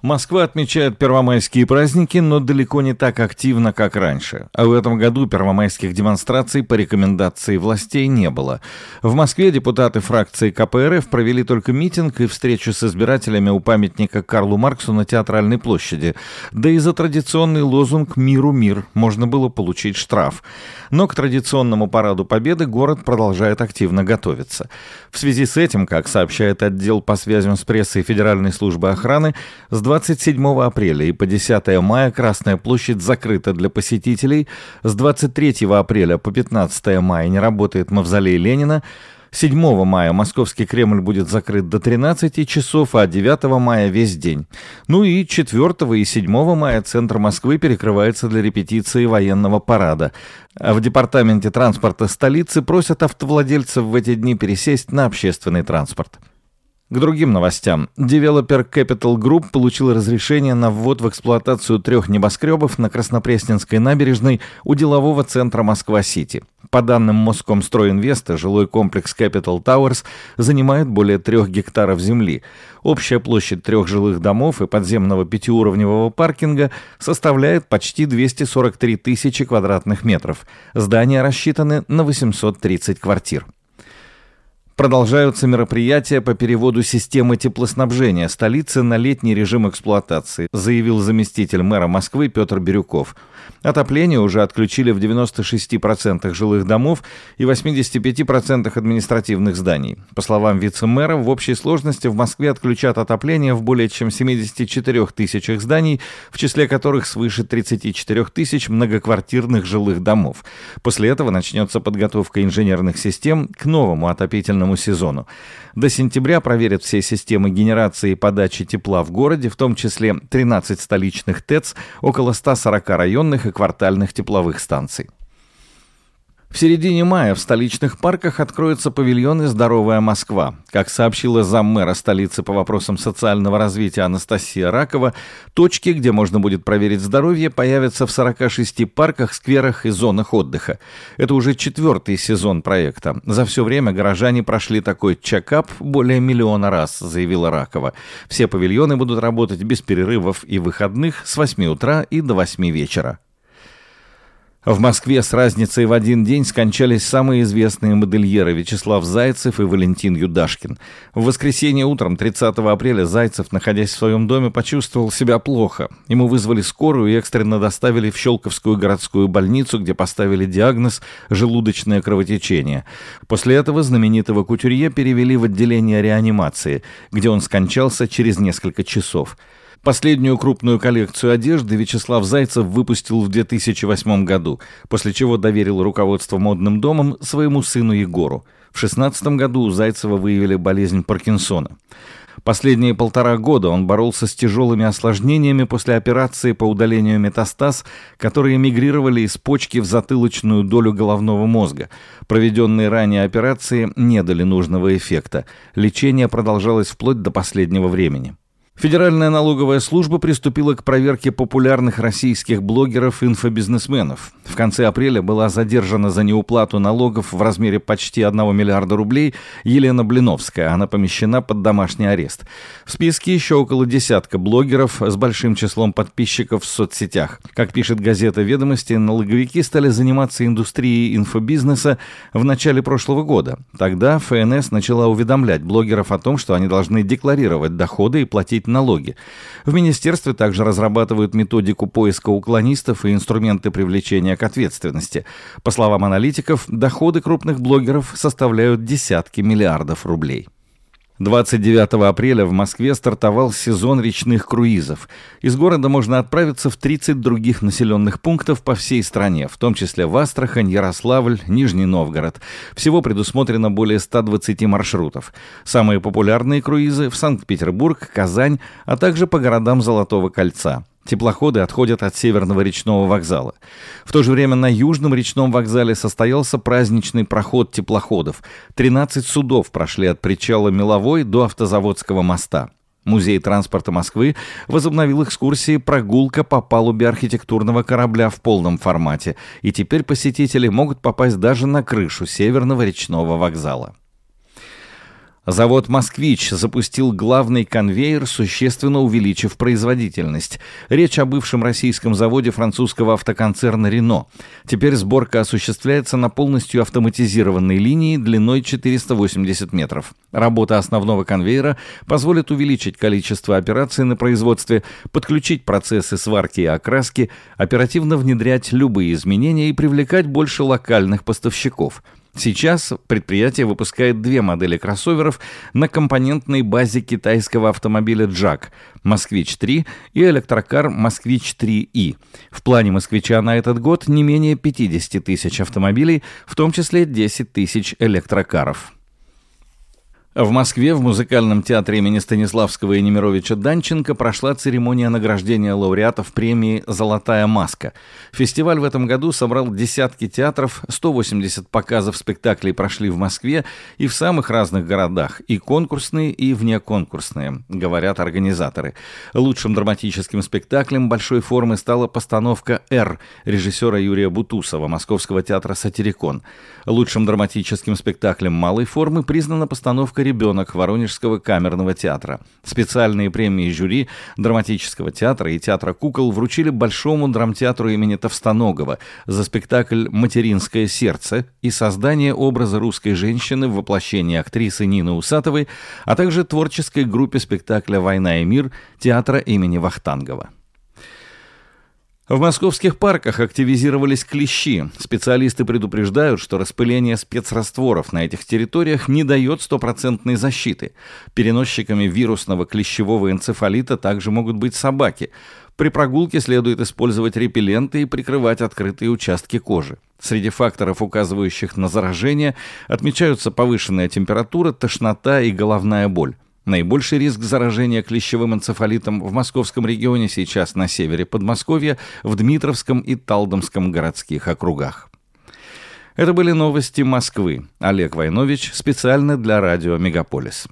Москва отмечает первомайские праздники, но далеко не так активно, как раньше. А в этом году первомайских демонстраций по рекомендации властей не было. В Москве депутаты фракции КПРФ провели только митинг и встречу с избирателями у памятника Карлу Марксу на Театральной площади. Да и за традиционный лозунг «Миру мир» можно было получить штраф. Но к традиционному параду Победы город продолжает активно готовиться. В связи с этим, как сообщает отдел по связям с прессой Федеральной службы охраны, с 27 апреля и по 10 мая Красная площадь закрыта для посетителей. С 23 апреля по 15 мая не работает мавзолей Ленина. 7 мая Московский Кремль будет закрыт до 13 часов, а 9 мая весь день. Ну и 4 и 7 мая центр Москвы перекрывается для репетиции военного парада. А в департаменте транспорта столицы просят автовладельцев в эти дни пересесть на общественный транспорт. К другим новостям. Developer Capital Group получил разрешение на ввод в эксплуатацию трех небоскребов на Краснопресненской набережной у делового центра Москва-Сити. По данным Москомстройинвеста, жилой комплекс Capital Towers занимает более трех гектаров земли. Общая площадь трех жилых домов и подземного пятиуровневого паркинга составляет почти 243 тысячи квадратных метров. Здания рассчитаны на 830 квартир. Продолжаются мероприятия по переводу системы теплоснабжения столицы на летний режим эксплуатации, заявил заместитель мэра Москвы Петр Бирюков. Отопление уже отключили в 96% жилых домов и 85% административных зданий. По словам вице-мэра, в общей сложности в Москве отключат отопление в более чем 74 тысячах зданий, в числе которых свыше 34 тысяч многоквартирных жилых домов. После этого начнется подготовка инженерных систем к новому отопительному отопительному сезону. До сентября проверят все системы генерации и подачи тепла в городе, в том числе 13 столичных ТЭЦ, около 140 районных и квартальных тепловых станций. В середине мая в столичных парках откроются павильоны «Здоровая Москва». Как сообщила заммэра столицы по вопросам социального развития Анастасия Ракова, точки, где можно будет проверить здоровье, появятся в 46 парках, скверах и зонах отдыха. Это уже четвертый сезон проекта. За все время горожане прошли такой чекап более миллиона раз, заявила Ракова. Все павильоны будут работать без перерывов и выходных с 8 утра и до 8 вечера. В Москве с разницей в один день скончались самые известные модельеры Вячеслав Зайцев и Валентин Юдашкин. В воскресенье утром 30 апреля Зайцев, находясь в своем доме, почувствовал себя плохо. Ему вызвали скорую и экстренно доставили в Щелковскую городскую больницу, где поставили диагноз «желудочное кровотечение». После этого знаменитого кутюрье перевели в отделение реанимации, где он скончался через несколько часов. Последнюю крупную коллекцию одежды Вячеслав Зайцев выпустил в 2008 году, после чего доверил руководство модным домом своему сыну Егору. В 2016 году у Зайцева выявили болезнь Паркинсона. Последние полтора года он боролся с тяжелыми осложнениями после операции по удалению метастаз, которые мигрировали из почки в затылочную долю головного мозга. Проведенные ранее операции не дали нужного эффекта. Лечение продолжалось вплоть до последнего времени. Федеральная налоговая служба приступила к проверке популярных российских блогеров-инфобизнесменов. В конце апреля была задержана за неуплату налогов в размере почти 1 миллиарда рублей Елена Блиновская. Она помещена под домашний арест. В списке еще около десятка блогеров с большим числом подписчиков в соцсетях. Как пишет газета «Ведомости», налоговики стали заниматься индустрией инфобизнеса в начале прошлого года. Тогда ФНС начала уведомлять блогеров о том, что они должны декларировать доходы и платить налоги. В министерстве также разрабатывают методику поиска уклонистов и инструменты привлечения к ответственности. По словам аналитиков, доходы крупных блогеров составляют десятки миллиардов рублей. 29 апреля в Москве стартовал сезон речных круизов. Из города можно отправиться в 30 других населенных пунктов по всей стране, в том числе в Астрахань, Ярославль, Нижний Новгород. Всего предусмотрено более 120 маршрутов. Самые популярные круизы в Санкт-Петербург, Казань, а также по городам Золотого кольца. Теплоходы отходят от Северного речного вокзала. В то же время на Южном речном вокзале состоялся праздничный проход теплоходов. 13 судов прошли от причала Меловой до автозаводского моста. Музей транспорта Москвы возобновил экскурсии «Прогулка по палубе архитектурного корабля» в полном формате, и теперь посетители могут попасть даже на крышу Северного речного вокзала. Завод «Москвич» запустил главный конвейер, существенно увеличив производительность. Речь о бывшем российском заводе французского автоконцерна «Рено». Теперь сборка осуществляется на полностью автоматизированной линии длиной 480 метров. Работа основного конвейера позволит увеличить количество операций на производстве, подключить процессы сварки и окраски, оперативно внедрять любые изменения и привлекать больше локальных поставщиков – Сейчас предприятие выпускает две модели кроссоверов на компонентной базе китайского автомобиля «Джак» «Москвич-3» и электрокар «Москвич-3И». В плане «Москвича» на этот год не менее 50 тысяч автомобилей, в том числе 10 тысяч электрокаров. В Москве в музыкальном театре имени Станиславского и Немировича Данченко прошла церемония награждения лауреатов премии «Золотая маска». Фестиваль в этом году собрал десятки театров, 180 показов спектаклей прошли в Москве и в самых разных городах, и конкурсные, и внеконкурсные, говорят организаторы. Лучшим драматическим спектаклем большой формы стала постановка «Р» режиссера Юрия Бутусова Московского театра «Сатирикон». Лучшим драматическим спектаклем малой формы признана постановка ребенок Воронежского камерного театра. Специальные премии жюри драматического театра и театра кукол вручили Большому драмтеатру имени Товстоногова за спектакль «Материнское сердце» и создание образа русской женщины в воплощении актрисы Нины Усатовой, а также творческой группе спектакля «Война и мир» театра имени Вахтангова. В московских парках активизировались клещи. Специалисты предупреждают, что распыление спецрастворов на этих территориях не дает стопроцентной защиты. Переносчиками вирусного клещевого энцефалита также могут быть собаки. При прогулке следует использовать репелленты и прикрывать открытые участки кожи. Среди факторов, указывающих на заражение, отмечаются повышенная температура, тошнота и головная боль. Наибольший риск заражения клещевым энцефалитом в московском регионе сейчас на севере Подмосковья, в Дмитровском и Талдомском городских округах. Это были новости Москвы. Олег Войнович специально для радио «Мегаполис».